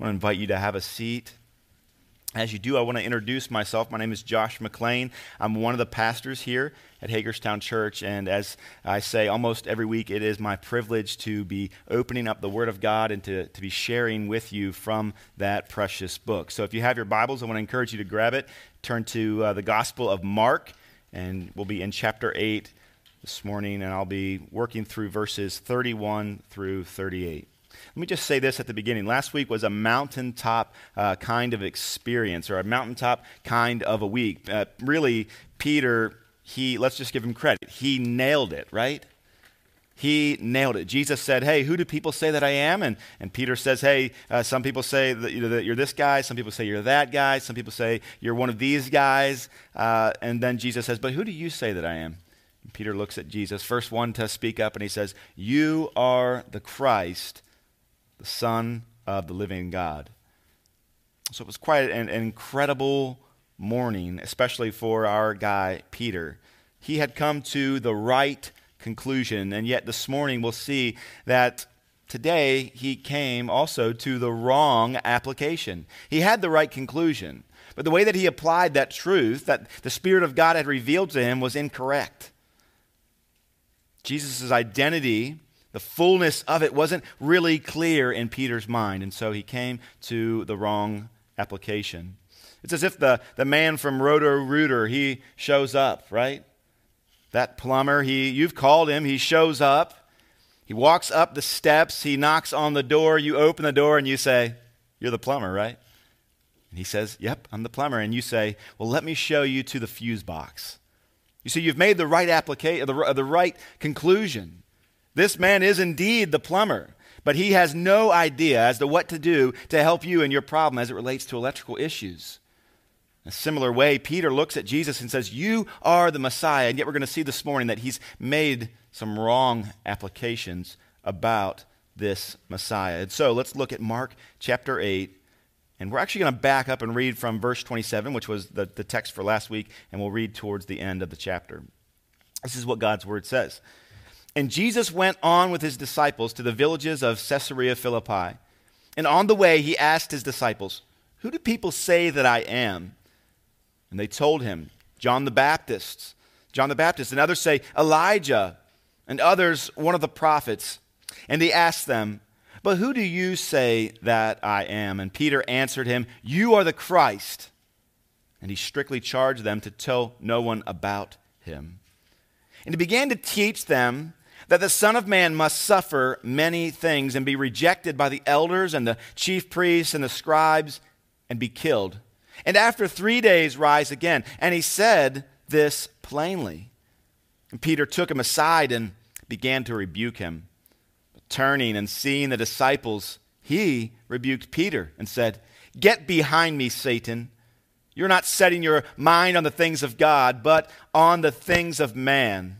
I want to invite you to have a seat. As you do, I want to introduce myself. My name is Josh McLean. I'm one of the pastors here at Hagerstown Church. And as I say almost every week, it is my privilege to be opening up the Word of God and to, to be sharing with you from that precious book. So if you have your Bibles, I want to encourage you to grab it, turn to uh, the Gospel of Mark, and we'll be in chapter 8 this morning, and I'll be working through verses 31 through 38. Let me just say this at the beginning. Last week was a mountaintop uh, kind of experience or a mountaintop kind of a week. Uh, really, Peter, he, let's just give him credit. He nailed it, right? He nailed it. Jesus said, Hey, who do people say that I am? And, and Peter says, Hey, uh, some people say that, you know, that, you're this guy. Some people say you're that guy. Some people say you're one of these guys. Uh, and then Jesus says, But who do you say that I am? And Peter looks at Jesus, first one to speak up, and he says, You are the Christ the Son of the living God. So it was quite an, incredible morning, especially for our guy, Peter. He had come to the right conclusion, and yet this morning we'll see that today he came also to the wrong application. He had the right conclusion, but the way that he applied that truth that the Spirit of God had revealed to him was incorrect. Jesus' identity the fullness of it wasn't really clear in Peter's mind, and so he came to the wrong application. It's as if the, the man from Roto Rooter, he shows up, right? That plumber, he, you've called him, he shows up. He walks up the steps, he knocks on the door, you open the door, and you say, You're the plumber, right? And he says, Yep, I'm the plumber. And you say, Well, let me show you to the fuse box. You see, you've made the right application, the, the right conclusion. This man is indeed the plumber, but he has no idea as to what to do to help you in your problem as it relates to electrical issues. In a similar way, Peter looks at Jesus and says, You are the Messiah. And yet, we're going to see this morning that he's made some wrong applications about this Messiah. And so, let's look at Mark chapter 8. And we're actually going to back up and read from verse 27, which was the, the text for last week, and we'll read towards the end of the chapter. This is what God's word says. And Jesus went on with his disciples to the villages of Caesarea Philippi. And on the way, he asked his disciples, Who do people say that I am? And they told him, John the Baptist. John the Baptist. And others say, Elijah. And others, one of the prophets. And he asked them, But who do you say that I am? And Peter answered him, You are the Christ. And he strictly charged them to tell no one about him. And he began to teach them that the Son of Man must suffer many things and be rejected by the elders and the chief priests and the scribes and be killed. And after three days, rise again. And he said this plainly. And Peter took him aside and began to rebuke him. Turning and seeing the disciples, he rebuked Peter and said, Get behind me, Satan. You're not setting your mind on the things of God, but on the things of man.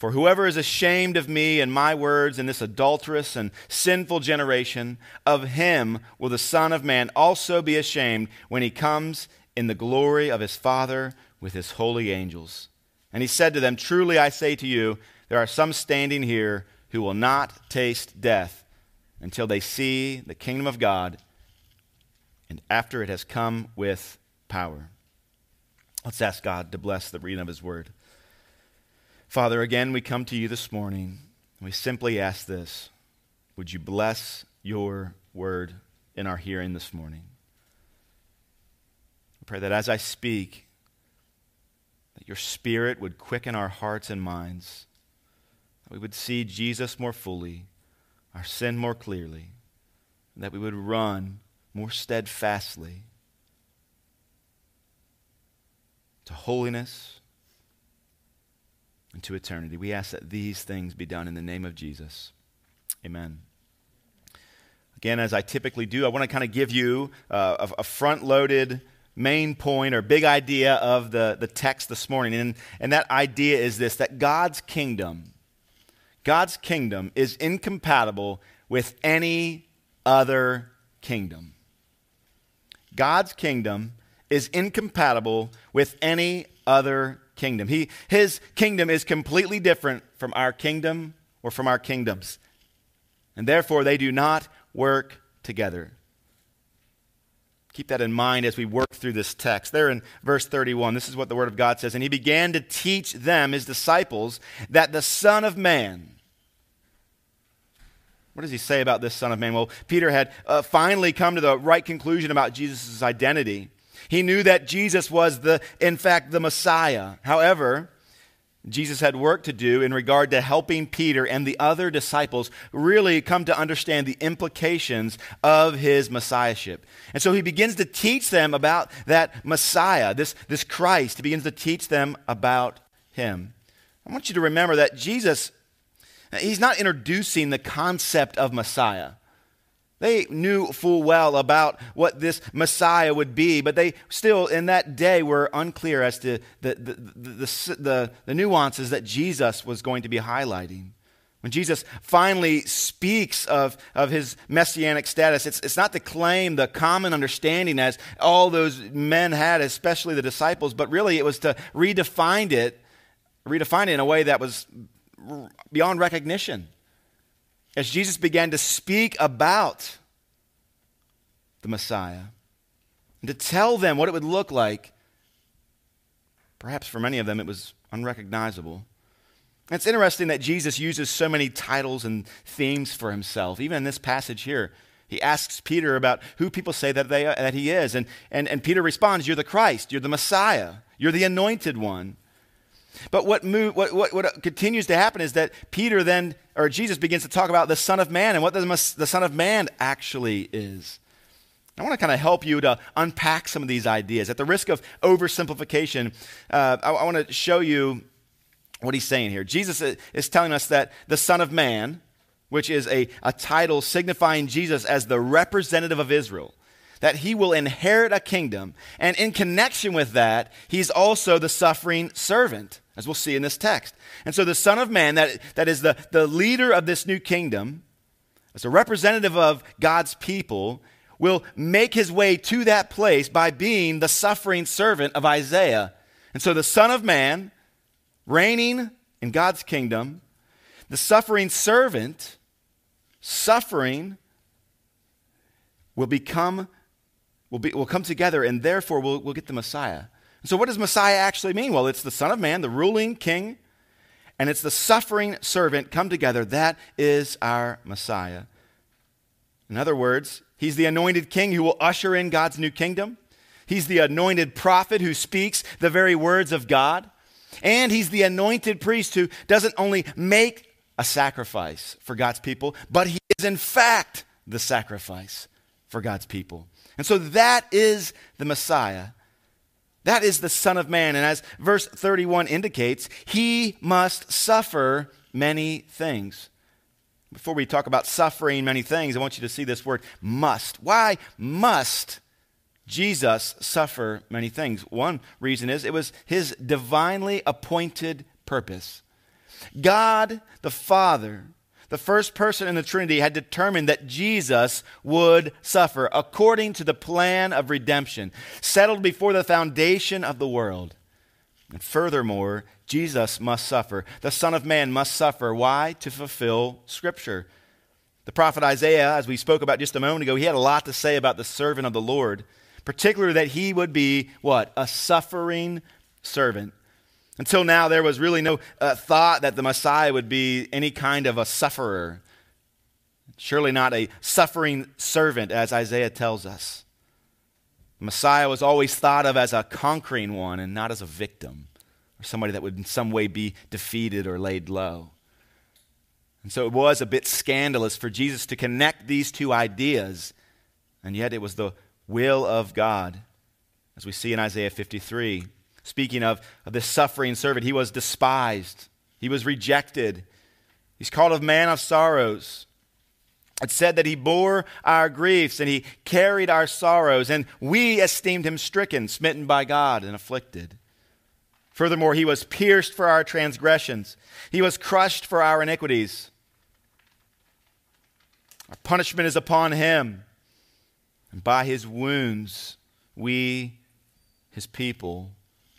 For whoever is ashamed of me and my words in this adulterous and sinful generation, of him will the Son of Man also be ashamed when he comes in the glory of his Father with his holy angels. And he said to them, Truly I say to you, there are some standing here who will not taste death until they see the kingdom of God and after it has come with power. Let's ask God to bless the reading of his word. Father, again, we come to you this morning. And we simply ask this Would you bless your word in our hearing this morning? I pray that as I speak, that your spirit would quicken our hearts and minds, that we would see Jesus more fully, our sin more clearly, and that we would run more steadfastly to holiness into eternity. We ask that these things be done in the name of Jesus. Amen. Again, as I typically do, I want to kind of give you uh, a, a front loaded main point or big idea of the, the text this morning. And, and that idea is this that God's kingdom, God's kingdom is incompatible with any other kingdom. God's kingdom is incompatible with any other kingdom. He, his kingdom is completely different from our kingdom or from our kingdoms. And therefore, they do not work together. Keep that in mind as we work through this text. There in verse 31, this is what the Word of God says. And he began to teach them, his disciples, that the Son of Man. What does he say about this Son of Man? Well, Peter had uh, finally come to the right conclusion about Jesus' identity. He knew that Jesus was, the, in fact, the Messiah. However, Jesus had work to do in regard to helping Peter and the other disciples really come to understand the implications of his messiahship. And so he begins to teach them about that Messiah, this, this Christ. He begins to teach them about him. I want you to remember that Jesus, he's not introducing the concept of Messiah. They knew full well about what this Messiah would be, but they still, in that day, were unclear as to the, the, the, the, nuances that Jesus was going to be highlighting. When Jesus finally speaks of, of his messianic status, it's, it's not to claim the common understanding as all those men had, especially the disciples, but really it was to redefine it, redefine it in a way that was beyond recognition as Jesus began to speak about the Messiah and to tell them what it would look like, perhaps for many of them it was unrecognizable. It's interesting that Jesus uses so many titles and themes for himself. Even in this passage here, he asks Peter about who people say that, they, that he is. And, and, and Peter responds, You're the Christ, you're the Messiah, you're the anointed one. But what, move, what, what, what, continues to happen is that Peter then, or Jesus begins to talk about the Son of Man and what the, the Son of Man actually is. I want to kind of help you to unpack some of these ideas. At the risk of oversimplification, uh, I, I want to show you what he's saying here. Jesus is telling us that the Son of Man, which is a, a title signifying Jesus as the representative of Israel, that he will inherit a kingdom. And in connection with that, he's also the suffering servant, as we'll see in this text. And so the Son of Man, that, that is the, the leader of this new kingdom, as a representative of God's people, will make his way to that place by being the suffering servant of Isaiah. And so the Son of Man, reigning in God's kingdom, the suffering servant, suffering, will become will, be, will come together, and therefore we'll, we'll get the Messiah. So, what does Messiah actually mean? Well, it's the Son of Man, the ruling king, and it's the suffering servant come together. That is our Messiah. In other words, he's the anointed king who will usher in God's new kingdom. He's the anointed prophet who speaks the very words of God. And he's the anointed priest who doesn't only make a sacrifice for God's people, but he is in fact the sacrifice for God's people. And so that is the Messiah. That is the Son of Man. And as verse 31 indicates, he must suffer many things. Before we talk about suffering many things, I want you to see this word must. Why must Jesus suffer many things? One reason is it was his divinely appointed purpose. God the Father the first person in the Trinity had determined that Jesus would suffer according to the plan of redemption, settled before the foundation of the world. And furthermore, Jesus must suffer. The Son of Man must suffer. Why? To fulfill Scripture. The prophet Isaiah, as we spoke about just a moment ago, he had a lot to say about the servant of the Lord, particularly that he would be what? A suffering servant. Until now, there was really no uh, thought that the Messiah would be any kind of a sufferer. Surely not a suffering servant, as Isaiah tells us. The Messiah was always thought of as a conquering one and not as a victim or somebody that would in some way be defeated or laid low. And so it was a bit scandalous for Jesus to connect these two ideas, and yet it was the will of God, as we see in Isaiah 53. Speaking of, of this suffering servant, he was despised, he was rejected. He's called a man of sorrows. It said that he bore our griefs and he carried our sorrows, and we esteemed him stricken, smitten by God, and afflicted. Furthermore, he was pierced for our transgressions, he was crushed for our iniquities. Our punishment is upon him, and by his wounds we, his people,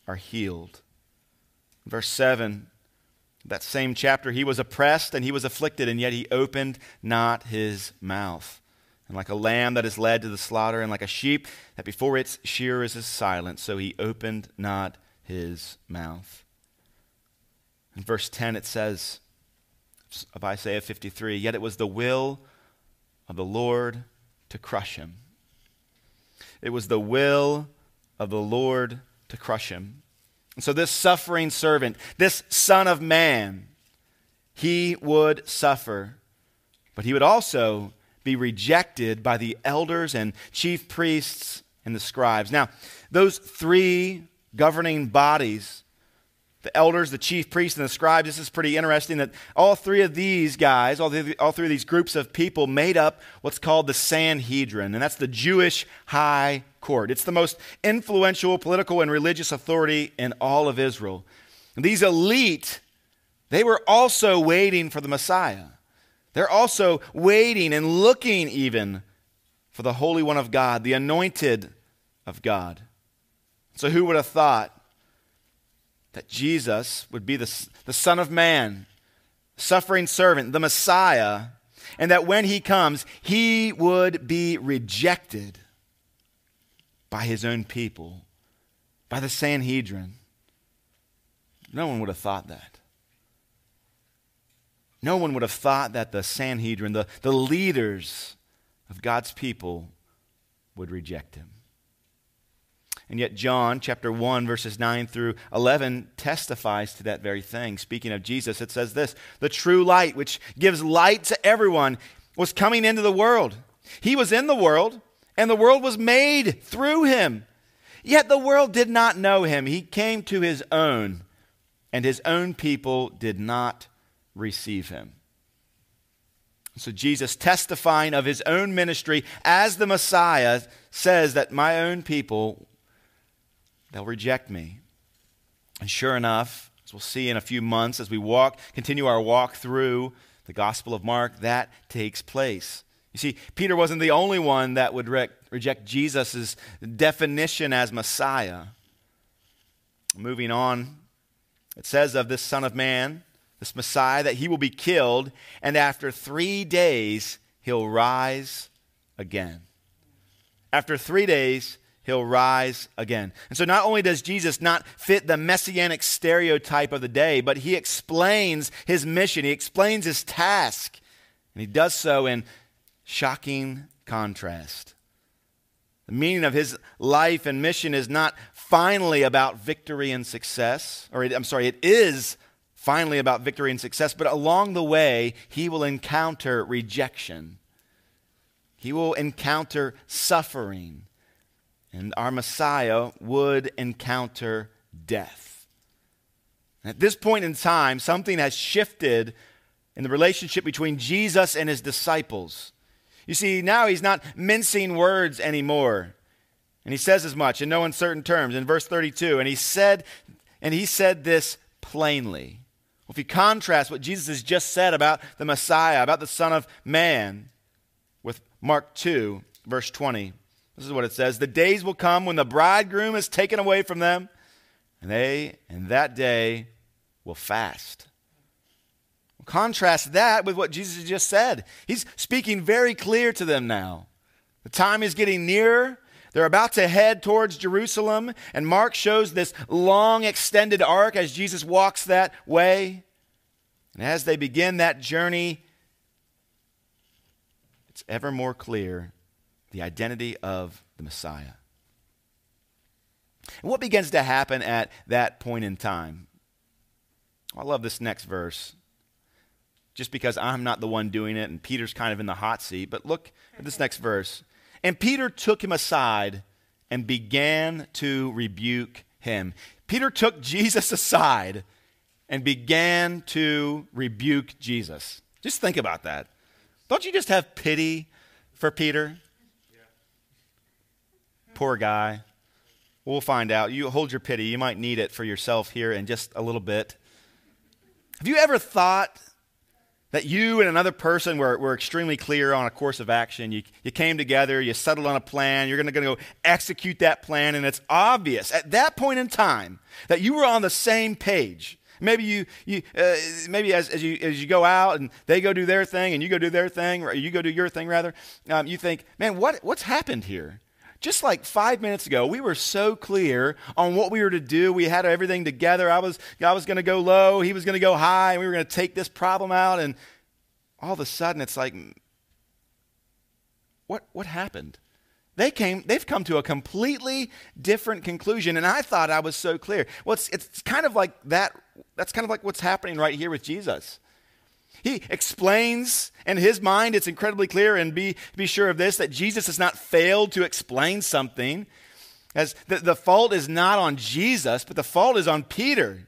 are healed. Verse 7 that same chapter, he was oppressed and he was afflicted, and yet he opened not his mouth. And like a lamb that is led to the slaughter, and like a sheep that before its shearers is silent, so he opened not his mouth. In verse 10, it says of Isaiah 53 Yet it was the will of the Lord to crush him. It was the will of the Lord to crush him. And so, this suffering servant, this Son of Man, he would suffer, but he would also be rejected by the elders and chief priests and the scribes. Now, those three governing bodies, the elders, the chief priests, and the scribes, this is pretty interesting that all three of these guys, all, the, all three of these groups of people made up what's called the Sanhedrin, and that's the Jewish high court. It's the most influential political and religious authority in all of Israel. And these elite, they were also waiting for the Messiah. They're also waiting and looking even for the Holy One of God, the anointed of God. So, who would have thought that Jesus would be the, the Son of Man, suffering servant, the Messiah, and that when he comes, he would be rejected by his own people, by the Sanhedrin? No one would have thought that. No one would have thought that the Sanhedrin, the, the leaders of God's people, would reject him. And yet, John chapter 1, verses 9 through 11 testifies to that very thing. Speaking of Jesus, it says this The true light, which gives light to everyone, was coming into the world. He was in the world, and the world was made through him. Yet the world did not know him. He came to his own, and his own people did not receive him. So, Jesus, testifying of his own ministry as the Messiah, says that my own people They'll reject me. And sure enough, as we'll see in a few months, as we walk, continue our walk through the Gospel of Mark, that takes place. You see, Peter wasn't the only one that would re- reject Jesus' definition as Messiah. Moving on, it says of this Son of Man, this Messiah, that he will be killed, and after three days he'll rise again. After three days, he'll rise again. And so not only does Jesus not fit the messianic stereotype of the day, but he explains his mission, he explains his task, and he does so in shocking contrast. The meaning of his life and mission is not finally about victory and success, or I'm sorry, it is finally about victory and success, but along the way, he will encounter rejection. He will encounter suffering and our Messiah would encounter death. At this point in time, something has shifted in the relationship between Jesus and his disciples. You see, now he's not mincing words anymore. And he says as much in no uncertain terms in verse 32. And he said, and he said this plainly. Well, if you contrast what Jesus has just said about the Messiah, about the Son of Man, with Mark 2, verse 20. This is what it says The days will come when the bridegroom is taken away from them, and they, in that day, will fast. Contrast that with what Jesus just said. He's speaking very clear to them now. The time is getting nearer. They're about to head towards Jerusalem, and Mark shows this long extended arc as Jesus walks that way. And as they begin that journey, it's ever more clear the identity of the Messiah. And what begins to happen at that point in time? I love this next verse. Just because I'm not the one doing it and Peter's kind of in the hot seat, but look at this next verse. And Peter took him aside and began to rebuke him. Peter took Jesus aside and began to rebuke Jesus. Just think about that. Don't you just have pity for Peter? Poor guy. We'll find out. You hold your pity. You might need it for yourself here in just a little bit. Have you ever thought that you and another person were, were extremely clear on a course of action? You, you came together, you settled on a plan, you're going to go execute that plan, and it's obvious at that point in time that you were on the same page. Maybe you, you uh, maybe as, as, you, as you go out and they go do their thing and you go do their thing, or you go do your thing rather, um, you think, man, what, what's happened here? Just like five minutes ago, we were so clear on what we were to do. We had everything together. I was, I was going to go low, he was going to go high, and we were going to take this problem out. And all of a sudden, it's like, what, what happened? They came, they've come to a completely different conclusion, and I thought I was so clear. Well, it's, it's kind of like that. That's kind of like what's happening right here with Jesus. He explains, in his mind, it's incredibly clear, and be, be sure of this that Jesus has not failed to explain something. As the, the fault is not on Jesus, but the fault is on Peter.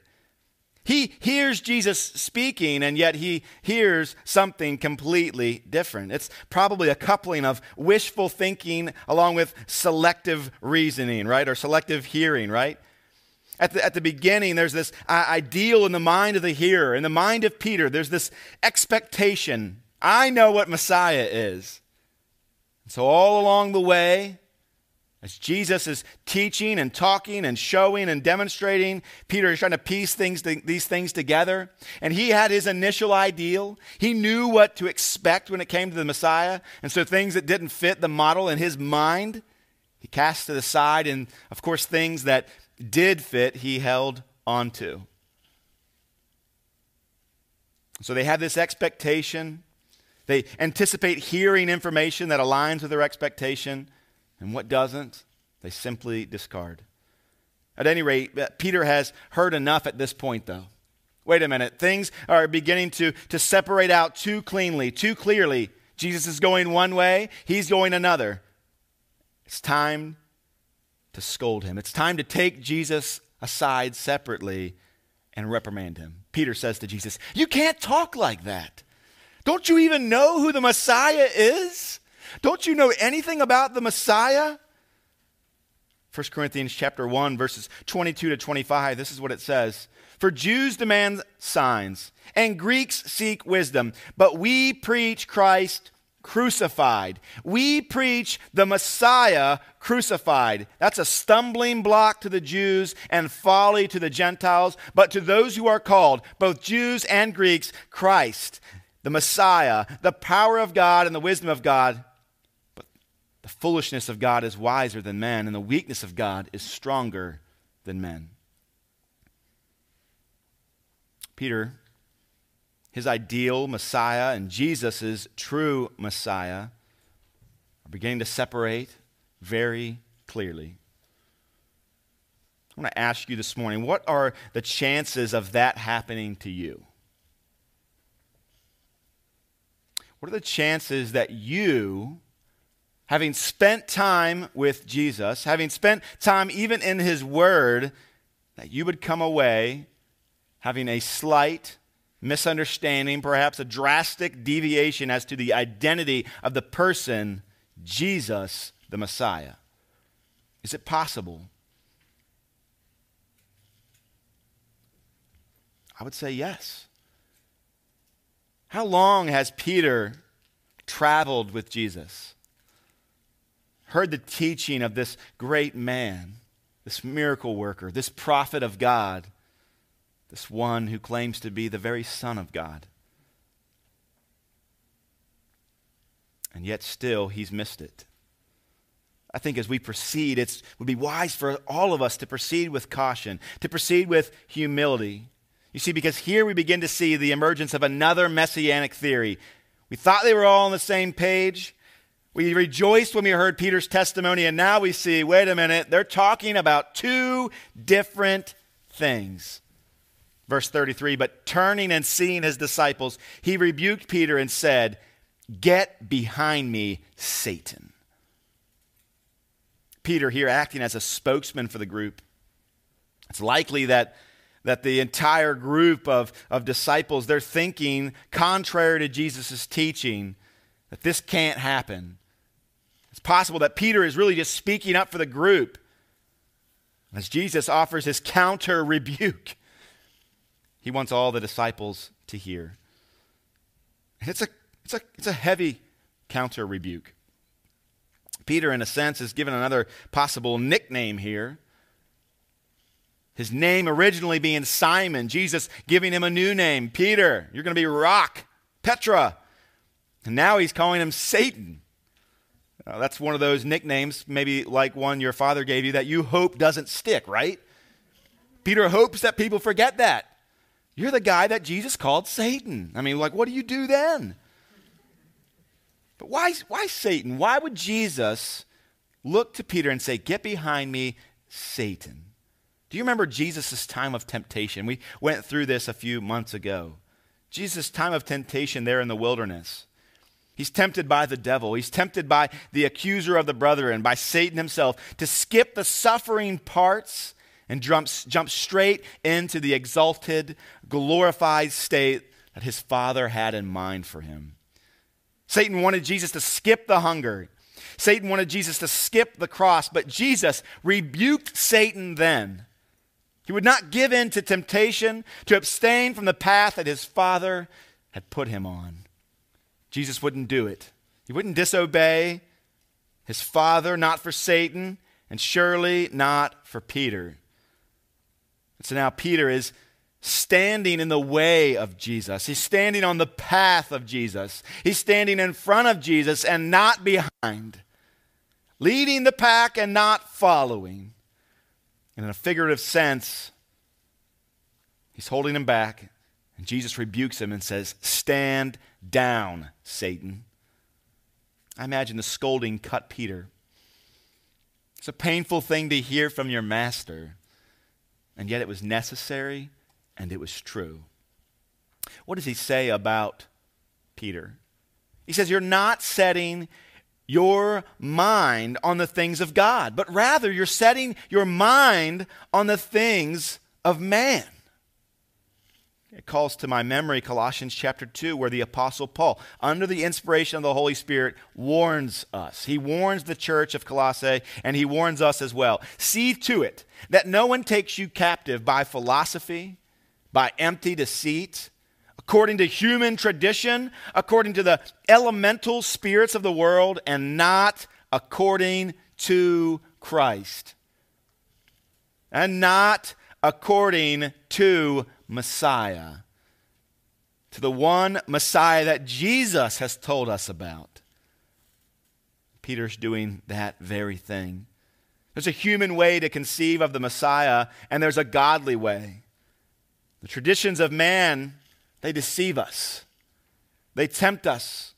He hears Jesus speaking, and yet he hears something completely different. It's probably a coupling of wishful thinking along with selective reasoning, right? Or selective hearing, right? At the, at the beginning, there's this ideal in the mind of the hearer. In the mind of Peter, there's this expectation. I know what Messiah is. And so, all along the way, as Jesus is teaching and talking and showing and demonstrating, Peter is trying to piece things, these things together. And he had his initial ideal. He knew what to expect when it came to the Messiah. And so, things that didn't fit the model in his mind, he cast to the side. And, of course, things that did fit, he held onto. So they have this expectation. They anticipate hearing information that aligns with their expectation. And what doesn't, they simply discard. At any rate, uh, Peter has heard enough at this point, though. Wait a minute. Things are beginning to, to separate out too cleanly, too clearly. Jesus is going one way, he's going another. It's time to scold him. It's time to take Jesus aside separately and reprimand him. Peter says to Jesus, You can't talk like that. Don't you even know who the Messiah is? Don't you know anything about the Messiah? 1 Corinthians chapter 1 verses 22 to 25 this is what it says For Jews demand signs and Greeks seek wisdom but we preach Christ crucified. We preach the Messiah crucified. That's a stumbling block to the Jews and folly to the Gentiles, but to those who are called, both Jews and Greeks, Christ, the Messiah, the power of God and the wisdom of God. But the foolishness of God is wiser than men, and the weakness of God is stronger than men. Peter his ideal Messiah and Jesus' true Messiah are beginning to separate very clearly. I want to ask you this morning what are the chances of that happening to you? What are the chances that you, having spent time with Jesus, having spent time even in His Word, that you would come away having a slight misunderstanding, perhaps a drastic deviation as to the identity of the person, Jesus, the Messiah? Is it possible? I would say yes. How long has Peter traveled with Jesus? Heard the teaching of this great man, this miracle worker, this prophet of God this one who claims to be the very Son of God. And yet, still, he's missed it. I think as we proceed, it would be wise for all of us to proceed with caution, to proceed with humility. You see, because here we begin to see the emergence of another messianic theory. We thought they were all on the same page. We rejoiced when we heard Peter's testimony, and now we see wait a minute, they're talking about two different things. Verse 33 But turning and seeing his disciples, he rebuked Peter and said, Get behind me, Satan. Peter here acting as a spokesman for the group. It's likely that, that the entire group of, of disciples, they're thinking contrary to Jesus' teaching. that this can't happen. It's possible that Peter is really just speaking up for the group as Jesus offers his counter rebuke. He wants all the disciples to hear. And it's a, it's a, it's a heavy counter rebuke. Peter, in a sense, is given another possible nickname here. His name originally being Simon, Jesus giving him a new name Peter, you're going to be Rock, Petra. And now he's calling him Satan. Uh, that's one of those nicknames, maybe like one your father gave you, that you hope doesn't stick, right? Peter hopes that people forget that. You're the guy that Jesus called Satan. I mean, like, what do you do then? But why, why Satan? Why would Jesus look to Peter and say, Get behind me, Satan? Do you remember Jesus' time of temptation? We went through this a few months ago. Jesus' time of temptation there in the wilderness. He's tempted by the devil. He's tempted by the accuser of the brethren, by Satan himself, to skip the suffering parts and jumps, jump straight into the exalted, glorified state that his Father had in mind for him. Satan wanted Jesus to skip the hunger. Satan wanted Jesus to skip the cross, but Jesus rebuked Satan then. He would not give in to temptation, to abstain from the path that his Father had put him on. Jesus wouldn't do it. He wouldn't disobey his Father, not for Satan, and surely not for Peter. So now Peter is standing in the way of Jesus. He's standing on the path of Jesus. He's standing in front of Jesus and not behind, leading the pack and not following. And in a figurative sense, he's holding him back, and Jesus rebukes him and says, Stand down, Satan. I imagine the scolding cut Peter. It's a painful thing to hear from your master, and yet it was necessary and it was true. What does he say about Peter? He says, You're not setting your mind on the things of God, but rather you're setting your mind on the things of man. It calls to my memory Colossians chapter 2, where the Apostle Paul, under the inspiration of the Holy Spirit, warns us. He warns the church of Colossae, and he warns us as well. See to it that no one takes you captive by philosophy by empty deceit, according to human tradition, according to the elemental spirits of the world, and not according to Christ. And not according to Messiah. To the one Messiah that Jesus has told us about. Peter's doing that very thing. There's a human way to conceive of the Messiah, and there's a godly way. The traditions of man, they deceive us, they tempt us,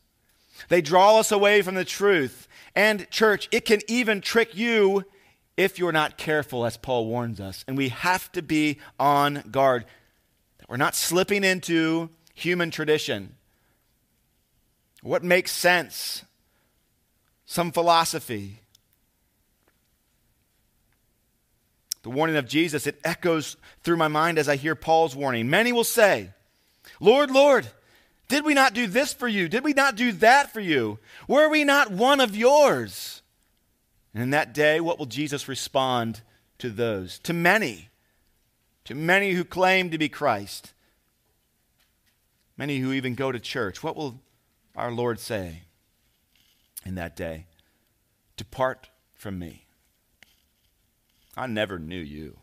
they draw us away from the truth. And, church, it can even trick you if you're not careful, as Paul warns us. And we have to be on guard we're not slipping into human tradition. What makes sense? Some philosophy, the warning of Jesus, it echoes through my mind as I hear Paul's warning. Many will say, Lord, Lord, did we not do this for you? Did we not do that for you? Were we not one of yours? And in that day, what will Jesus respond to those? To many, to many who claim to be Christ, many who even go to church. What will our Lord say in that day? Depart from me. I never knew you.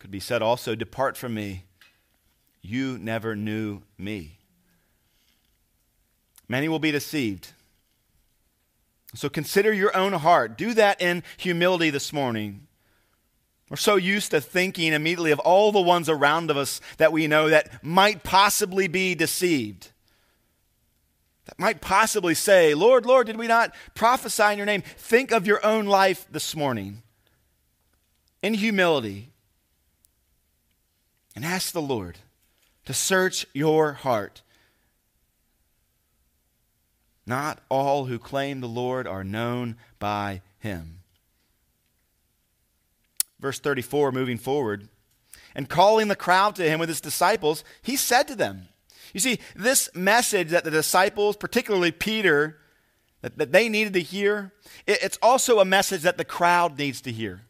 Could be said also, Depart from me. You never knew me. Many will be deceived. So consider your own heart. Do that in humility this morning. We're so used to thinking immediately of all the ones around of us that we know that might possibly be deceived that might possibly say, Lord, Lord, did we not prophesy in your name? Think of your own life this morning in humility and ask the Lord to search your heart. Not all who claim the Lord are known by him. Verse 34, moving forward, and calling the crowd to him with his disciples, he said to them, You see, this message that the disciples, particularly Peter, that, that they needed to hear, it, it's also a message that the crowd needs to hear.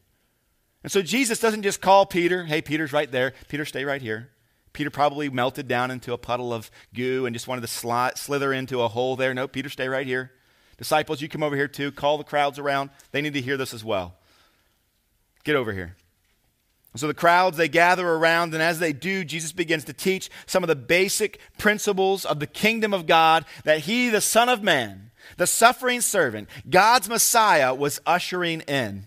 And so Jesus doesn't just call Peter, hey, Peter's right there. Peter, stay right here. Peter probably melted down into a puddle of goo and just wanted to slither into a hole there. No, Peter, stay right here. Disciples, you come over here too. Call the crowds around. They need to hear this as well. Get over here. So the crowds, they gather around, and as they do, Jesus begins to teach some of the basic principles of the kingdom of God that he, the Son of Man, the suffering servant, God's Messiah, was ushering in.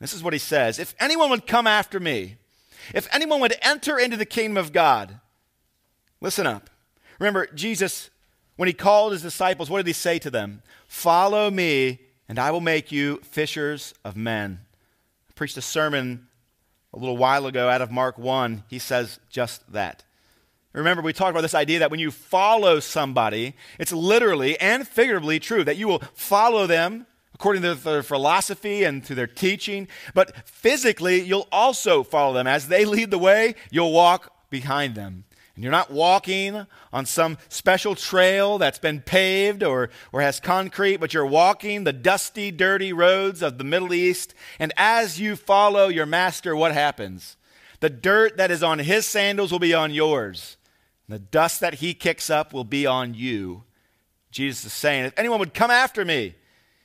This is what he says If anyone would come after me, if anyone would enter into the kingdom of God, listen up. Remember, Jesus, when he called his disciples, what did he say to them? Follow me, and I will make you fishers of men. I preached a sermon a little while ago out of Mark 1, he says just that. Remember, we talked about this idea that when you follow somebody, it's literally and figuratively true that you will follow them according to their philosophy and to their teaching, but physically, you'll also follow them. As they lead the way, you'll walk behind them. And you're not walking on some special trail that's been paved or, or has concrete, but you're walking the dusty, dirty roads of the Middle East. And as you follow your master, what happens? The dirt that is on his sandals will be on yours. The dust that he kicks up will be on you. Jesus is saying, if anyone would come after me,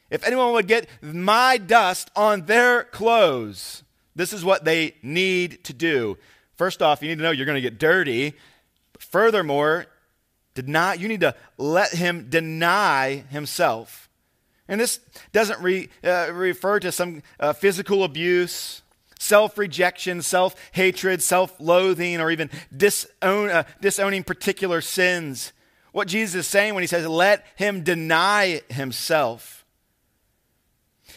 if anyone would get my dust on their clothes, this is what they need to do. First off, you need to know you're going to get dirty. But furthermore, deny, you need to let him deny himself. And this doesn't re, uh, refer to some uh, physical abuse, self rejection, self hatred, self loathing, or even disown, uh, disowning particular sins. What Jesus is saying when he says, let him deny himself,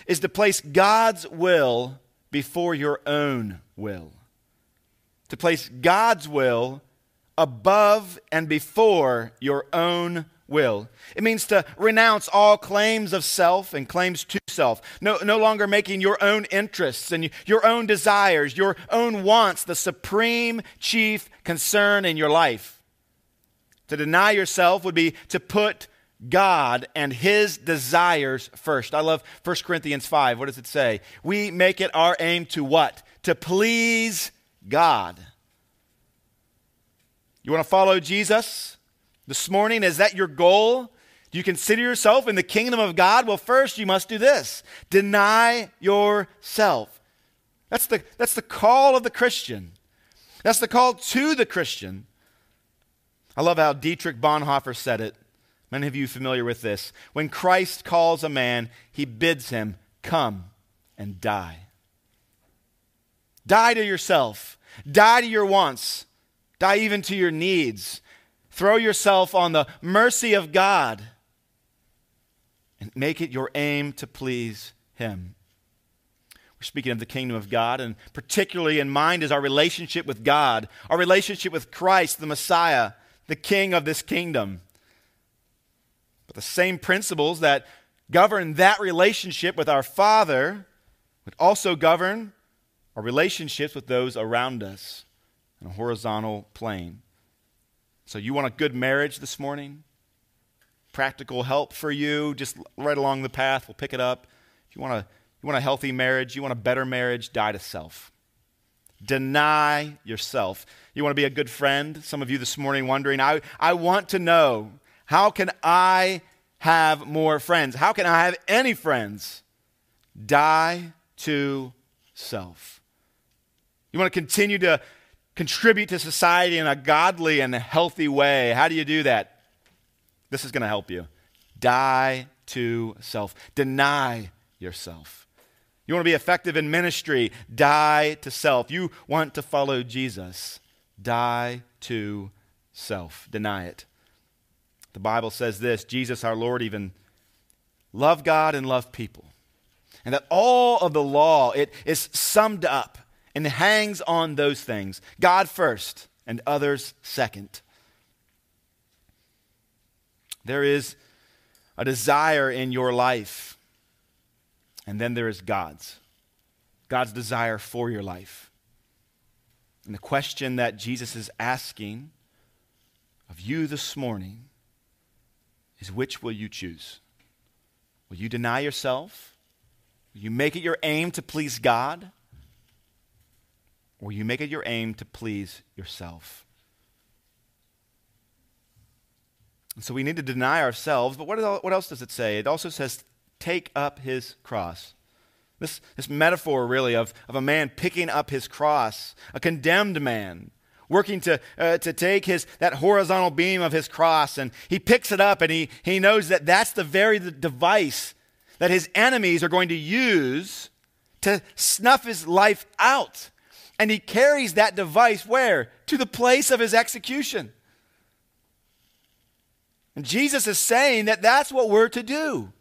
is to place God's will before your own will. To place God's will above and before your own will. It means to renounce all claims of self and claims to self. No, no longer making your own interests and your own desires, your own wants the supreme chief concern in your life. To deny yourself would be to put God and his desires first. I love 1 Corinthians 5. What does it say? We make it our aim to what? To please God. You want to follow Jesus this morning? Is that your goal? Do you consider yourself in the kingdom of God? Well, first you must do this deny yourself. That's the, that's the call of the Christian. That's the call to the Christian. I love how Dietrich Bonhoeffer said it. Many of you familiar with this. When Christ calls a man, he bids him come and die. Die to yourself. Die to your wants. Die even to your needs. Throw yourself on the mercy of God and make it your aim to please Him. We're speaking of the kingdom of God, and particularly in mind is our relationship with God, our relationship with Christ, the Messiah, the King of this kingdom. The same principles that govern that relationship with our Father would also govern our relationships with those around us in a horizontal plane. So, you want a good marriage this morning? Practical help for you, just right along the path. We'll pick it up. If you want a, you want a healthy marriage, you want a better marriage, die to self. Deny yourself. You want to be a good friend? Some of you this morning wondering, I, I want to know how can I have more friends? How can I have any friends? Die to self. You want to continue to contribute to society in a godly and healthy way. How do you do that? This is going to help you. Die to self, deny yourself. You want to be effective in ministry? Die to self. You want to follow Jesus? Die to self. Deny it. The Bible says this Jesus, our Lord, even loved God and loved people. And that all of the law, it is summed up and hangs on those things God first and others second. There is a desire in your life, and then there is God's. God's desire for your life. And the question that Jesus is asking of you this morning is which will you choose? Will you deny yourself? Will you make it your aim to please God? Or will you make it your aim to please yourself? And so we need to deny ourselves, but what, what else does it say? It also says, take up his cross. This, this metaphor, really, of, of a man picking up his cross, a condemned man, working to, uh, to take his, that horizontal beam of his cross, and he picks it up and he, he knows that that's the very device that his enemies are going to use to snuff his life out. And he carries that device where? To the place of his execution. And Jesus is saying that that's what we're to do.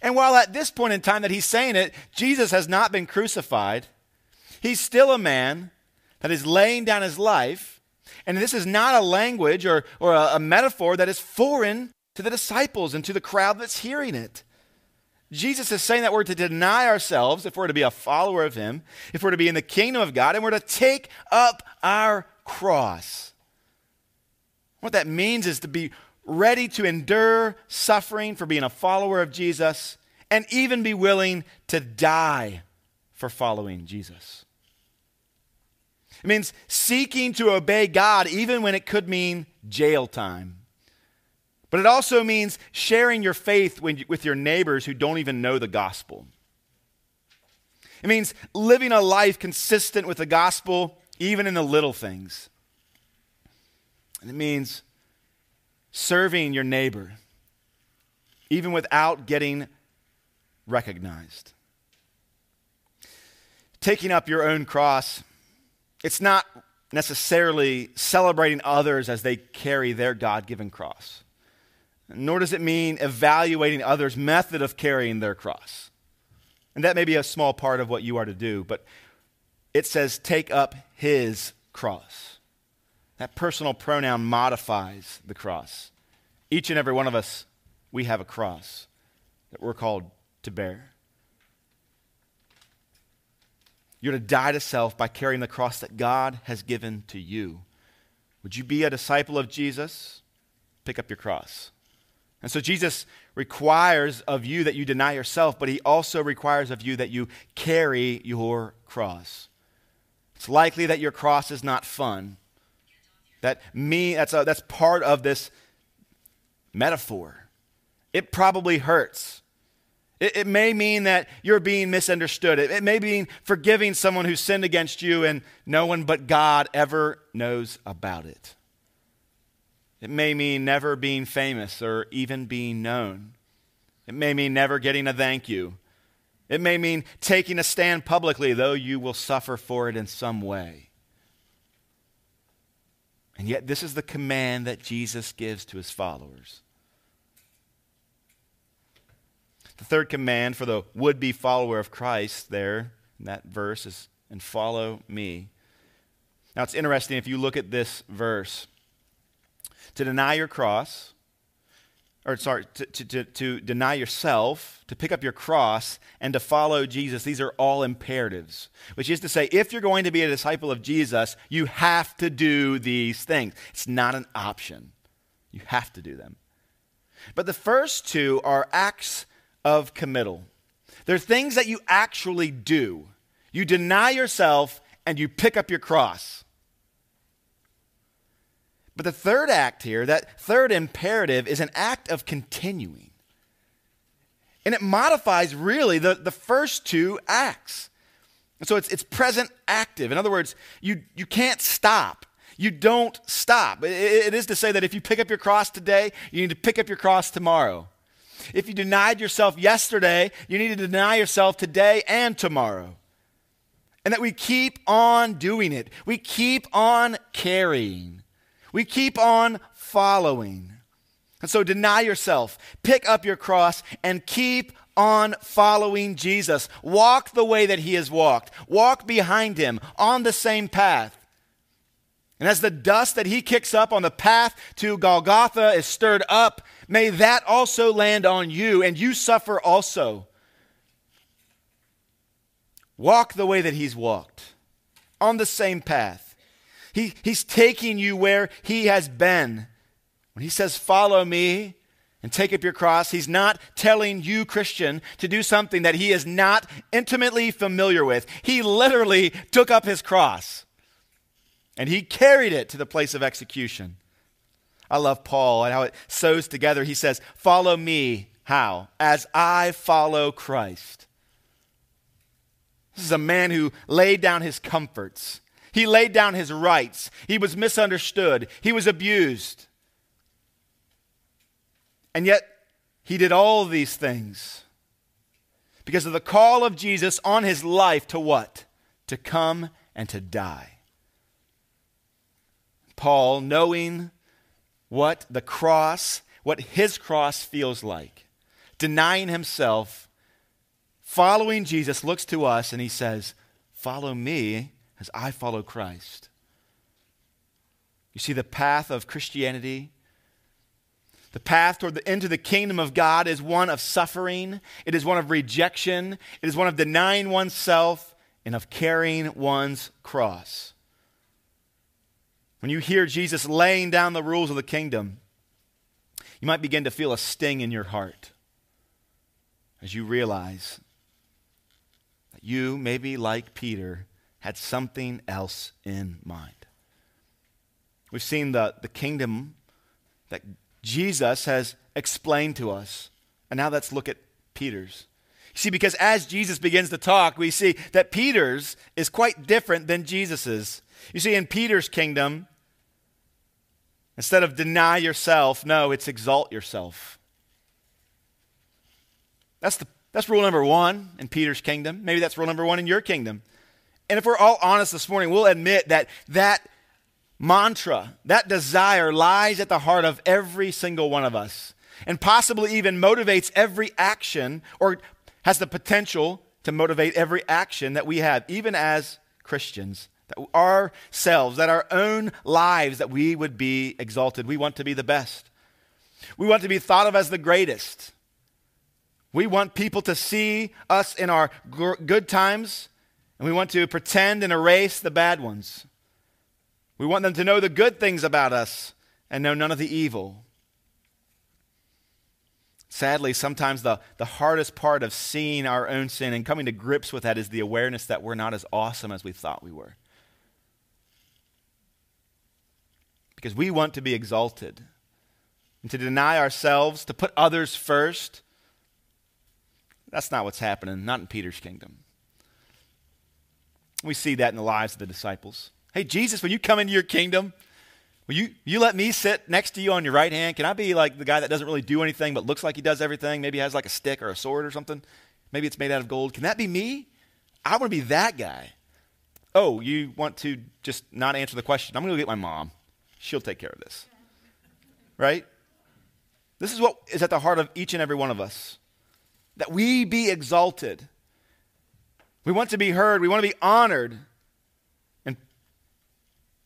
And while at this point in time that he's saying it, Jesus has not been crucified, he's still a man that is laying down his life. And this is not a language or, or a, a metaphor that is foreign to the disciples and to the crowd that's hearing it. Jesus is saying that we're to deny ourselves if we're to be a follower of Him, if we're to be in the kingdom of God, and we're to take up our cross. What that means is to be ready to endure suffering for being a follower of Jesus, and even be willing to die for following Jesus. It means seeking to obey God even when it could mean jail time. But it also means sharing your faith with your neighbors who don't even know the gospel. It means living a life consistent with the gospel, even in the little things. And it means serving your neighbor, even without getting recognized. Taking up your own cross, it's not necessarily celebrating others as they carry their God given cross, nor does it mean evaluating others' method of carrying their cross. And that may be a small part of what you are to do, but it says take up his cross. That personal pronoun modifies the cross. Each and every one of us, we have a cross that we're called to bear. You're to die to self by carrying the cross that God has given to you. Would you be a disciple of Jesus? Pick up your cross. And so Jesus requires of you that you deny yourself, but he also requires of you that you carry your cross. It's likely that your cross is not fun. That me, that's, a, that's part of this metaphor. It probably hurts. It, it may mean that you're being misunderstood. It, it may mean forgiving someone who sinned against you and no one but God ever knows about it. It may mean never being famous or even being known. It may mean never getting a thank you. It may mean taking a stand publicly, though you will suffer for it in some way. And yet, this is the command that Jesus gives to his followers. The third command for the would be follower of Christ there in that verse is, and follow me. Now, it's interesting if you look at this verse to deny your cross, or sorry, to, to, to, to, deny yourself, to pick up your cross, and to follow Jesus, these are all imperatives. Which is to say, if you're going to be a disciple of Jesus, you have to do these things. It's not an option, you have to do them. But the first two are acts of committal. They're things that you actually do. You deny yourself and you pick up your cross. But the third act here, that third imperative, is an act of continuing. And it modifies really the, the first two acts. And so it's, it's present active. In other words, you, you can't stop. You don't stop. It, it is to say that if you pick up your cross today, you need to pick up your cross tomorrow. If you denied yourself yesterday, you need to deny yourself today and tomorrow. And that we keep on doing it. We keep on carrying. We keep on following. And so deny yourself, pick up your cross, and keep on following Jesus. Walk the way that he has walked, walk behind him on the same path. And as the dust that he kicks up on the path to Golgotha is stirred up, may that also land on you, and you suffer also. Walk the way that he's walked, on the same path. He, he's taking you where he has been. When he says, Follow me and take up your cross, he's not telling you, Christian, to do something that he is not intimately familiar with. He literally took up his cross and he carried it to the place of execution. I love Paul and how it sews together. He says, Follow me. How? As I follow Christ. This is a man who laid down his comforts. He laid down his rights. He was misunderstood. He was abused. And yet, he did all these things because of the call of Jesus on his life to what? To come and to die. Paul, knowing what the cross, what his cross feels like, denying himself, following Jesus, looks to us and he says, Follow me as I follow Christ. You see, the path of Christianity, the path toward the, into the kingdom of God is one of suffering, it is one of rejection, it is one of denying oneself, and of carrying one's cross. When you hear Jesus laying down the rules of the kingdom, you might begin to feel a sting in your heart as you realize that you, maybe like Peter, had something else in mind. We've seen the, the kingdom that Jesus has explained to us. And now let's look at Peter's. You see, because as Jesus begins to talk, we see that Peter's is quite different than Jesus's. You see, in Peter's kingdom, instead of deny yourself, no, it's exalt yourself. That's, the, that's rule number one in Peter's kingdom. Maybe that's rule number one in your kingdom. And if we're all honest this morning, we'll admit that that mantra, that desire lies at the heart of every single one of us and possibly even motivates every action or has the potential to motivate every action that we have, even as Christians. That ourselves, that our own lives, that we would be exalted. We want to be the best. We want to be thought of as the greatest. We want people to see us in our good times, and we want to pretend and erase the bad ones. We want them to know the good things about us and know none of the evil. Sadly, sometimes the, the hardest part of seeing our own sin and coming to grips with that is the awareness that we're not as awesome as we thought we were. Because we want to be exalted and to deny ourselves, to put others first, that's not what's happening, not in Peter's kingdom. We see that in the lives of the disciples. Hey, Jesus, when you come into your kingdom, will you, you let me sit next to you on your right hand? Can I be like the guy that doesn't really do anything but looks like he does everything? Maybe has like a stick or a sword or something. Maybe it's made out of gold. Can that be me? I want to be that guy. Oh, you want to just not answer the question? I'm going to go get my mom. She'll take care of this. Right? This is what is at the heart of each and every one of us that we be exalted. We want to be heard. We want to be honored. And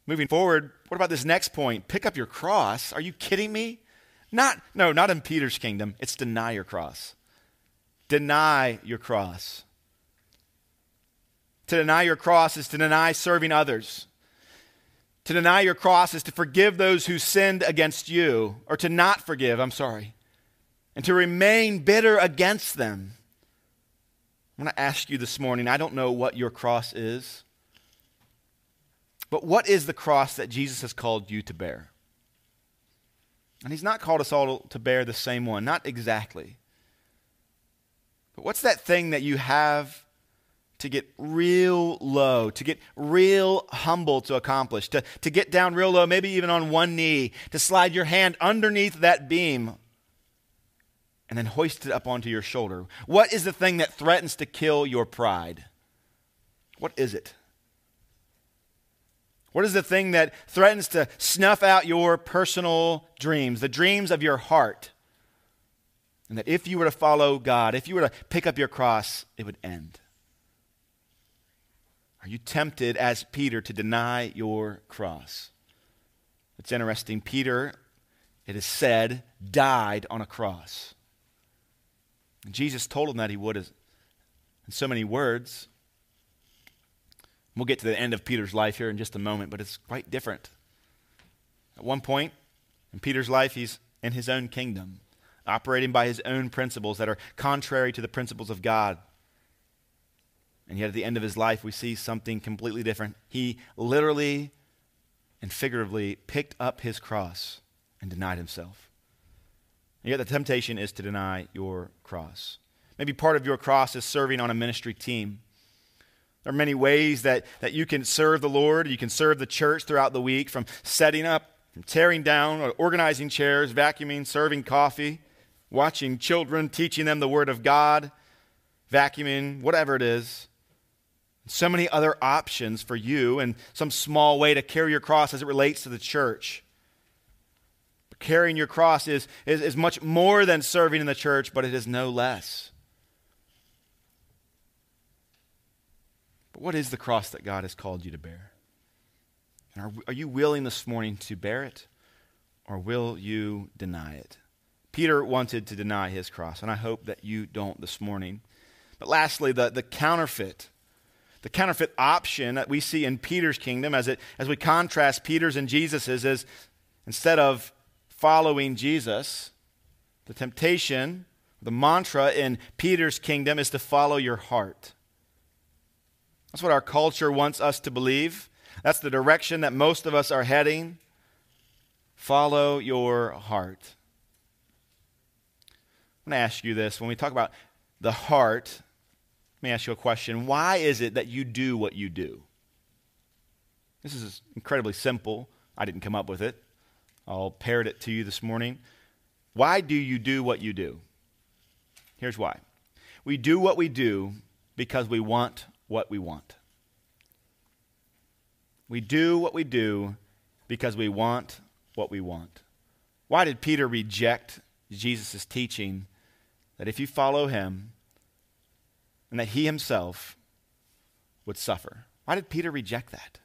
moving forward, what about this next point? Pick up your cross. Are you kidding me? Not, no, not in Peter's kingdom. It's deny your cross. Deny your cross. To deny your cross is to deny serving others. To deny your cross is to forgive those who sinned against you, or to not forgive, I'm sorry and to remain bitter against them. I want to ask you this morning I don't know what your cross is, but what is the cross that Jesus has called you to bear? And he's not called us all to bear the same one, not exactly. But what's that thing that you have to get real low, to get real humble to accomplish, to, to get down real low, maybe even on one knee, to slide your hand underneath that beam and then hoist it up onto your shoulder. What is the thing that threatens to kill your pride? What is it? What is the thing that threatens to snuff out your personal dreams, the dreams of your heart? And that if you were to follow God, if you were to pick up your cross, it would end. Are you tempted, as Peter, to deny your cross? It's interesting. Peter, it is said, died on a cross. And Jesus told him that he would in so many words. We'll get to the end of Peter's life here in just a moment, but it's quite different. At one point, In Peter's life, he's in his own kingdom, operating by his own principles that are contrary to the principles of God. And yet, at the end of his life, we see something completely different. He literally and figuratively picked up his cross and denied himself. And yet, the temptation is to deny your cross. Maybe part of your cross is serving on a ministry team. There are many ways that, that you can serve the Lord. You can serve the church throughout the week from setting up, from tearing down, or organizing chairs, vacuuming, serving coffee, watching children, teaching them the Word of God, vacuuming, whatever it is. So many other options for you and some small way to carry your cross as it relates to the church. But carrying your cross is, is, is much more than serving in the church, but it is no less. But what is the cross that God has called you to bear? And are, are you willing this morning to bear it, or will you deny it? Peter wanted to deny his cross, and I hope that you don't this morning. But lastly, the, the counterfeit the counterfeit option that we see in Peter's kingdom as, it, as we contrast Peter's and Jesus's is instead of following Jesus, the temptation, the mantra in Peter's kingdom is to follow your heart. That's what our culture wants us to believe. That's the direction that most of us are heading. Follow your heart. I'm going to ask you this. When we talk about the heart, me ask you a question. Why is it that you do what you do? This is incredibly simple. I didn't come up with it. I'll parrot it to you this morning. Why do you do what you do? Here's why. We do what we do because we want what we want. We do what we do because we want what we want. Why did Peter reject Jesus' teaching that if you follow him, and that he himself would suffer. Why did Peter reject that?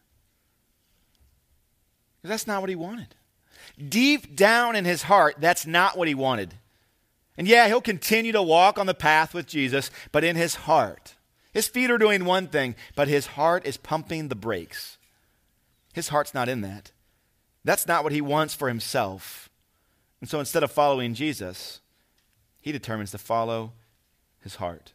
Because that's not what he wanted. Deep down in his heart, that's not what he wanted. And yeah, he'll continue to walk on the path with Jesus, but in his heart, his feet are doing one thing, but his heart is pumping the brakes. His heart's not in that. That's not what he wants for himself. And so instead of following Jesus, he determines to follow his heart.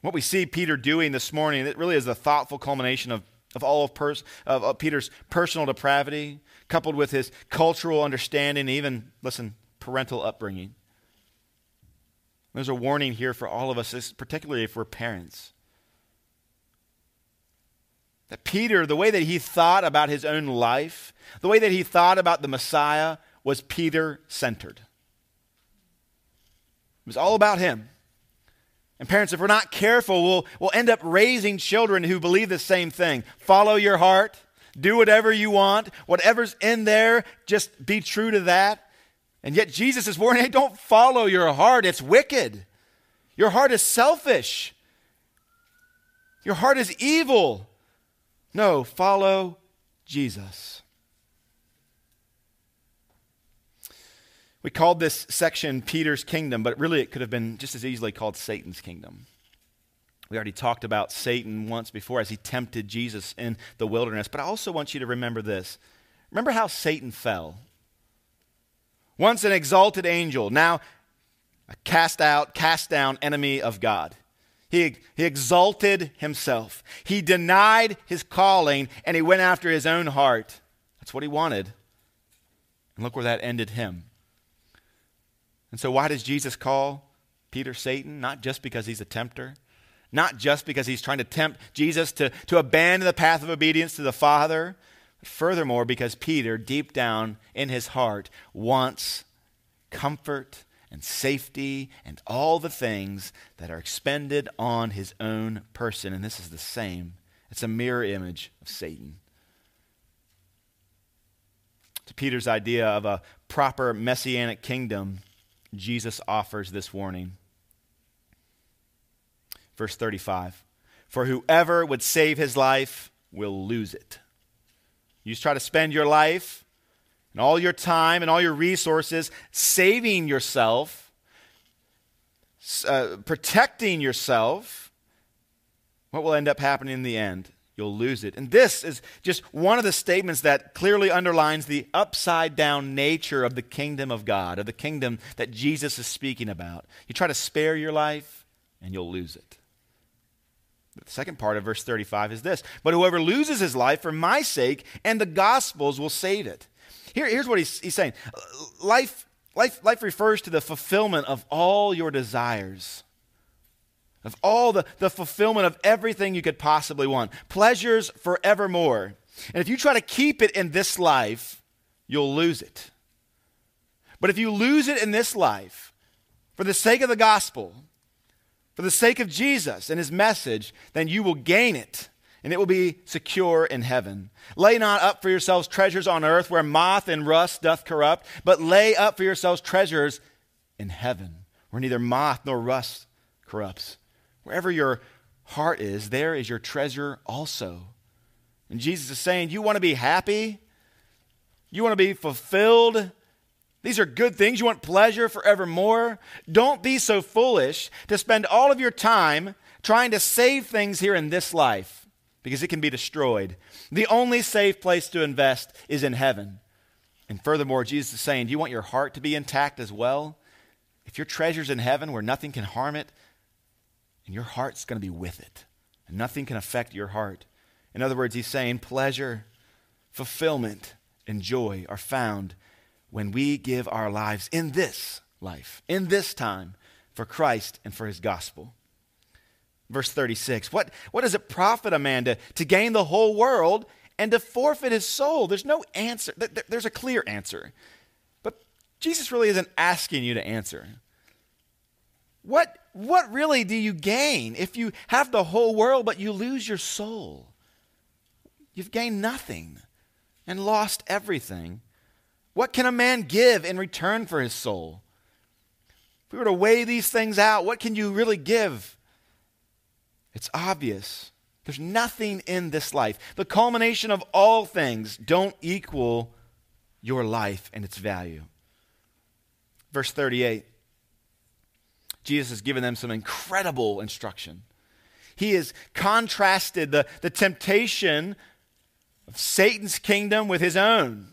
What we see Peter doing this morning, it really is a thoughtful culmination of, of all of, pers- of, of Peter's personal depravity, coupled with his cultural understanding, even, listen, parental upbringing. There's a warning here for all of us, particularly if we're parents. That Peter, the way that he thought about his own life, the way that he thought about the Messiah, was Peter centered. It was all about him. And parents, if we're not careful, we'll, we'll end up raising children who believe the same thing. Follow your heart, do whatever you want, whatever's in there, just be true to that. And yet Jesus is warning, hey, don't follow your heart, it's wicked. Your heart is selfish. Your heart is evil. No, follow Jesus. We called this section Peter's kingdom, but really it could have been just as easily called Satan's kingdom. We already talked about Satan once before as he tempted Jesus in the wilderness, but I also want you to remember this. Remember how Satan fell? Once an exalted angel, now a cast out, cast down enemy of God. He, he exalted himself. He denied his calling and he went after his own heart. That's what he wanted. And look where that ended him. And so, why does Jesus call Peter Satan? Not just because he's a tempter, not just because he's trying to tempt Jesus to, to abandon the path of obedience to the Father, but furthermore, because Peter, deep down in his heart, wants comfort and safety and all the things that are expended on his own person. And this is the same, it's a mirror image of Satan. To Peter's idea of a proper messianic kingdom, Jesus offers this warning. Verse 35 For whoever would save his life will lose it. You just try to spend your life and all your time and all your resources saving yourself, uh, protecting yourself. What will end up happening in the end? You'll lose it. And this is just one of the statements that clearly underlines the upside down nature of the kingdom of God, of the kingdom that Jesus is speaking about. You try to spare your life, and you'll lose it. The second part of verse 35 is this But whoever loses his life for my sake and the gospel's will save it. Here, here's what he's, he's saying life, life, life refers to the fulfillment of all your desires of all the, the fulfillment of everything you could possibly want, pleasures forevermore. And if you try to keep it in this life, you'll lose it. But if you lose it in this life, for the sake of the gospel, for the sake of Jesus and his message, then you will gain it, and it will be secure in heaven. Lay not up for yourselves treasures on earth where moth and rust doth corrupt, but lay up for yourselves treasures in heaven, where neither moth nor rust corrupts Wherever your heart is, there is your treasure also. And Jesus is saying, You want to be happy? You want to be fulfilled? These are good things. You want pleasure forevermore? Don't be so foolish to spend all of your time trying to save things here in this life because it can be destroyed. The only safe place to invest is in heaven. And furthermore, Jesus is saying, Do you want your heart to be intact as well? If your treasure's in heaven where nothing can harm it, and your heart's going to be with it. And nothing can affect your heart. In other words, he's saying pleasure, fulfillment, and joy are found when we give our lives in this life, in this time, for Christ and for his gospel. Verse 36 What, what does it profit a man to, to gain the whole world and to forfeit his soul? There's no answer. There's a clear answer. But Jesus really isn't asking you to answer. What, what really do you gain if you have the whole world but you lose your soul? You've gained nothing and lost everything. What can a man give in return for his soul? If we were to weigh these things out, what can you really give? It's obvious. There's nothing in this life. The culmination of all things don't equal your life and its value. Verse 38 Jesus has given them some incredible instruction. He has contrasted the, the temptation of Satan's kingdom with his own.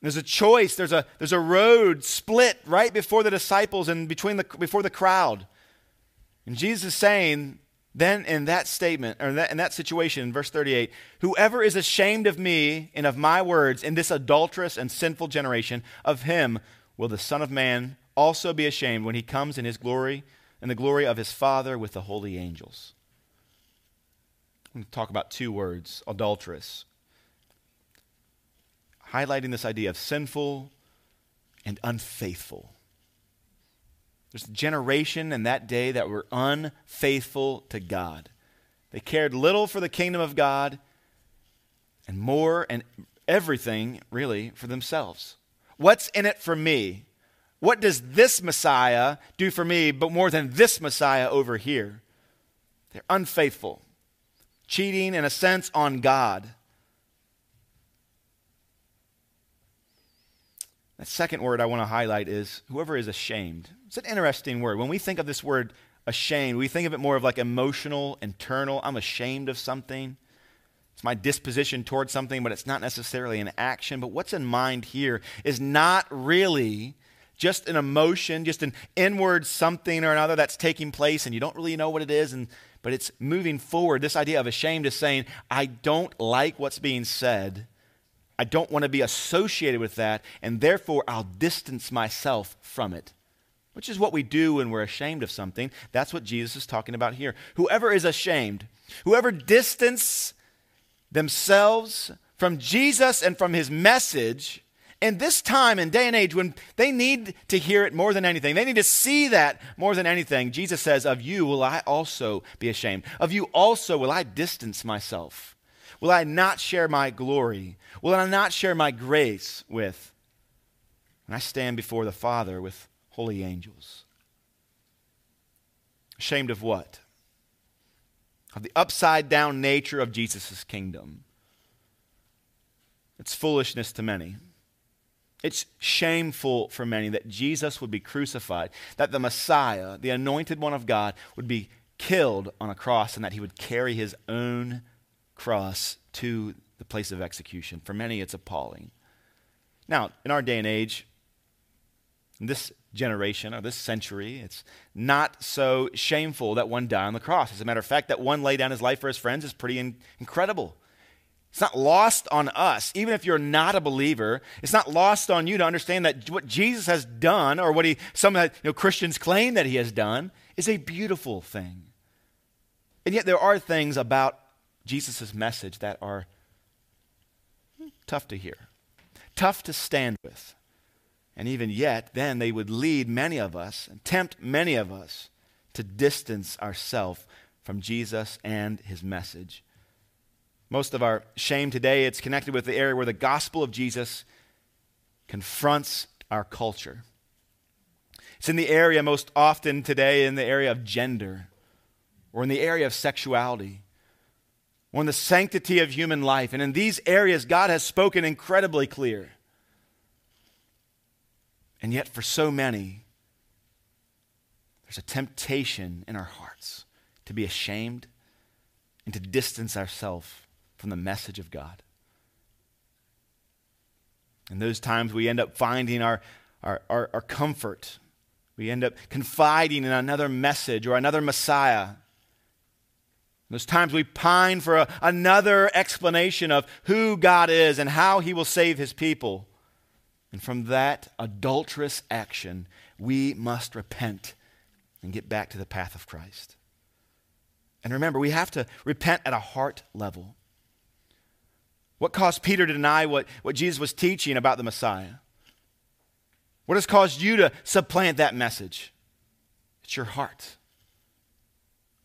There's a choice, there's a, there's a road split right before the disciples and between the, before the crowd. And Jesus is saying, then in that statement, or in that, in that situation, in verse 38, whoever is ashamed of me and of my words in this adulterous and sinful generation, of him will the Son of Man also be ashamed when he comes in his glory and the glory of his Father with the holy angels. I'm going to talk about two words adulterous, highlighting this idea of sinful and unfaithful. There's a generation in that day that were unfaithful to God. They cared little for the kingdom of God and more and everything, really, for themselves. What's in it for me? What does this Messiah do for me, but more than this Messiah over here? They're unfaithful, cheating in a sense on God. The second word I want to highlight is whoever is ashamed. It's an interesting word. When we think of this word ashamed, we think of it more of like emotional, internal. I'm ashamed of something. It's my disposition towards something, but it's not necessarily an action. But what's in mind here is not really just an emotion, just an inward something or another that's taking place and you don't really know what it is, and, but it's moving forward. This idea of ashamed is saying, I don't like what's being said. I don't want to be associated with that, and therefore I'll distance myself from it. Which is what we do when we're ashamed of something. That's what Jesus is talking about here. Whoever is ashamed, whoever distance themselves from Jesus and from his message, in this time and day and age when they need to hear it more than anything, they need to see that more than anything, Jesus says, Of you will I also be ashamed. Of you also will I distance myself. Will I not share my glory? Will I not share my grace with? And I stand before the Father with holy angels. Ashamed of what? Of the upside down nature of Jesus' kingdom. It's foolishness to many. It's shameful for many that Jesus would be crucified, that the Messiah, the anointed one of God, would be killed on a cross and that he would carry his own cross to the place of execution. For many, it's appalling. Now, in our day and age, in this generation or this century, it's not so shameful that one die on the cross. As a matter of fact, that one lay down his life for his friends is pretty in- incredible. It's not lost on us, even if you're not a believer. It's not lost on you to understand that what Jesus has done, or what he some you know, Christians claim that he has done, is a beautiful thing. And yet, there are things about Jesus' message that are hmm, tough to hear, tough to stand with. And even yet, then they would lead many of us and tempt many of us to distance ourselves from Jesus and his message. Most of our shame today, it's connected with the area where the gospel of Jesus confronts our culture. It's in the area most often today, in the area of gender, or in the area of sexuality, or in the sanctity of human life. And in these areas, God has spoken incredibly clear. And yet, for so many, there's a temptation in our hearts to be ashamed and to distance ourselves from the message of God. In those times, we end up finding our, our, our, our comfort. We end up confiding in another message or another Messiah. Those times we pine for a, another explanation of who God is and how he will save his people. And from that adulterous action, we must repent and get back to the path of Christ. And remember, we have to repent at a heart level. What caused Peter to deny what, what Jesus was teaching about the Messiah? What has caused you to supplant that message? It's your heart.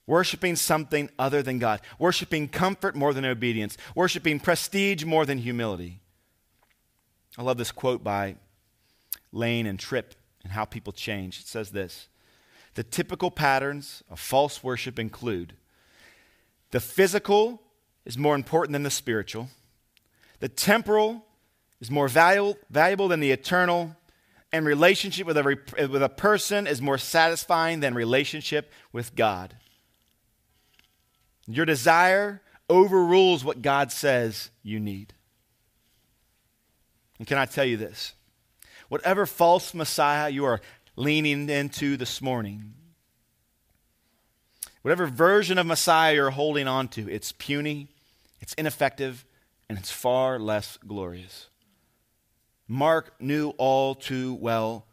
Worshipping something other than God, worshiping comfort more than obedience, worshiping prestige more than humility. I love this quote by Lane and Tripp and how people change. It says this The typical patterns of false worship include the physical is more important than the spiritual. The temporal is more valuable, valuable than the eternal, and relationship with a, with a person is more satisfying than relationship with God. Your desire overrules what God says you need. And can I tell you this? Whatever false Messiah you are leaning into this morning, whatever version of Messiah you're holding on to, it's puny, it's ineffective, and it's far less glorious. Mark knew all too well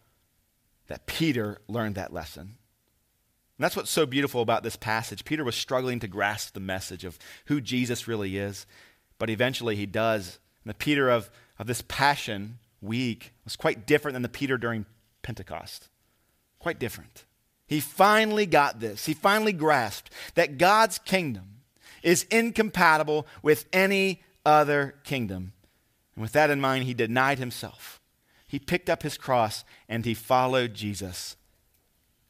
that Peter learned that lesson. And that's what's so beautiful about this passage. Peter was struggling to grasp the message of who Jesus really is, but eventually he does. And the Peter of, of this Passion week was quite different than the Peter during Pentecost. Quite different. He finally got this. He finally grasped that God's kingdom is incompatible with any other kingdom. And with that in mind, he denied himself. He picked up his cross and he followed Jesus,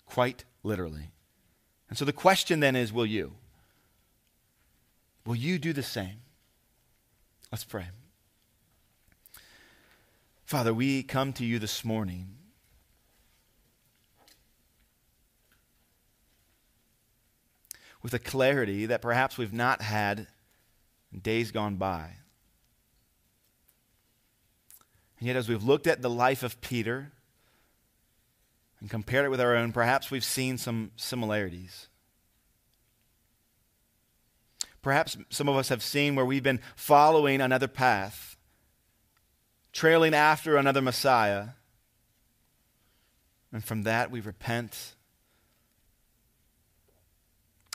quite literally. And so the question then is will you? Will you do the same? Let's pray. Father, we come to you this morning. With a clarity that perhaps we've not had days gone by. And yet, as we've looked at the life of Peter and compared it with our own, perhaps we've seen some similarities. Perhaps some of us have seen where we've been following another path, trailing after another Messiah. And from that, we repent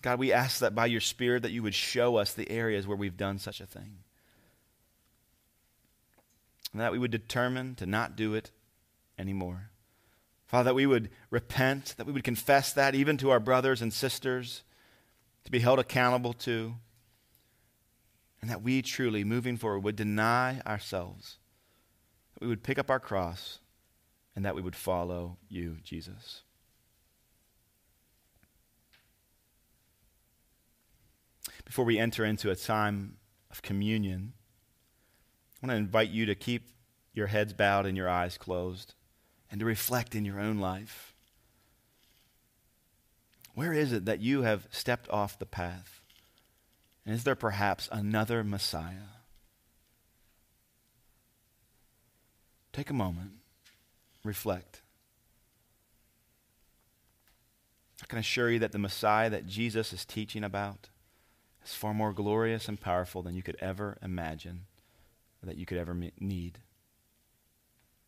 God, we ask that by your Spirit that you would show us the areas where we've done such a thing. And that we would determine to not do it anymore. Father, that we would repent, that we would confess that even to our brothers and sisters to be held accountable to, and that we truly, moving forward, would deny ourselves, that we would pick up our cross, and that we would follow you, Jesus. Before we enter into a time of communion, I want to invite you to keep your heads bowed and your eyes closed and to reflect in your own life. Where is it that you have stepped off the path? And is there perhaps another Messiah? Take a moment, reflect. I can assure you that the Messiah that Jesus is teaching about is far more glorious and powerful than you could ever imagine, that you could ever need.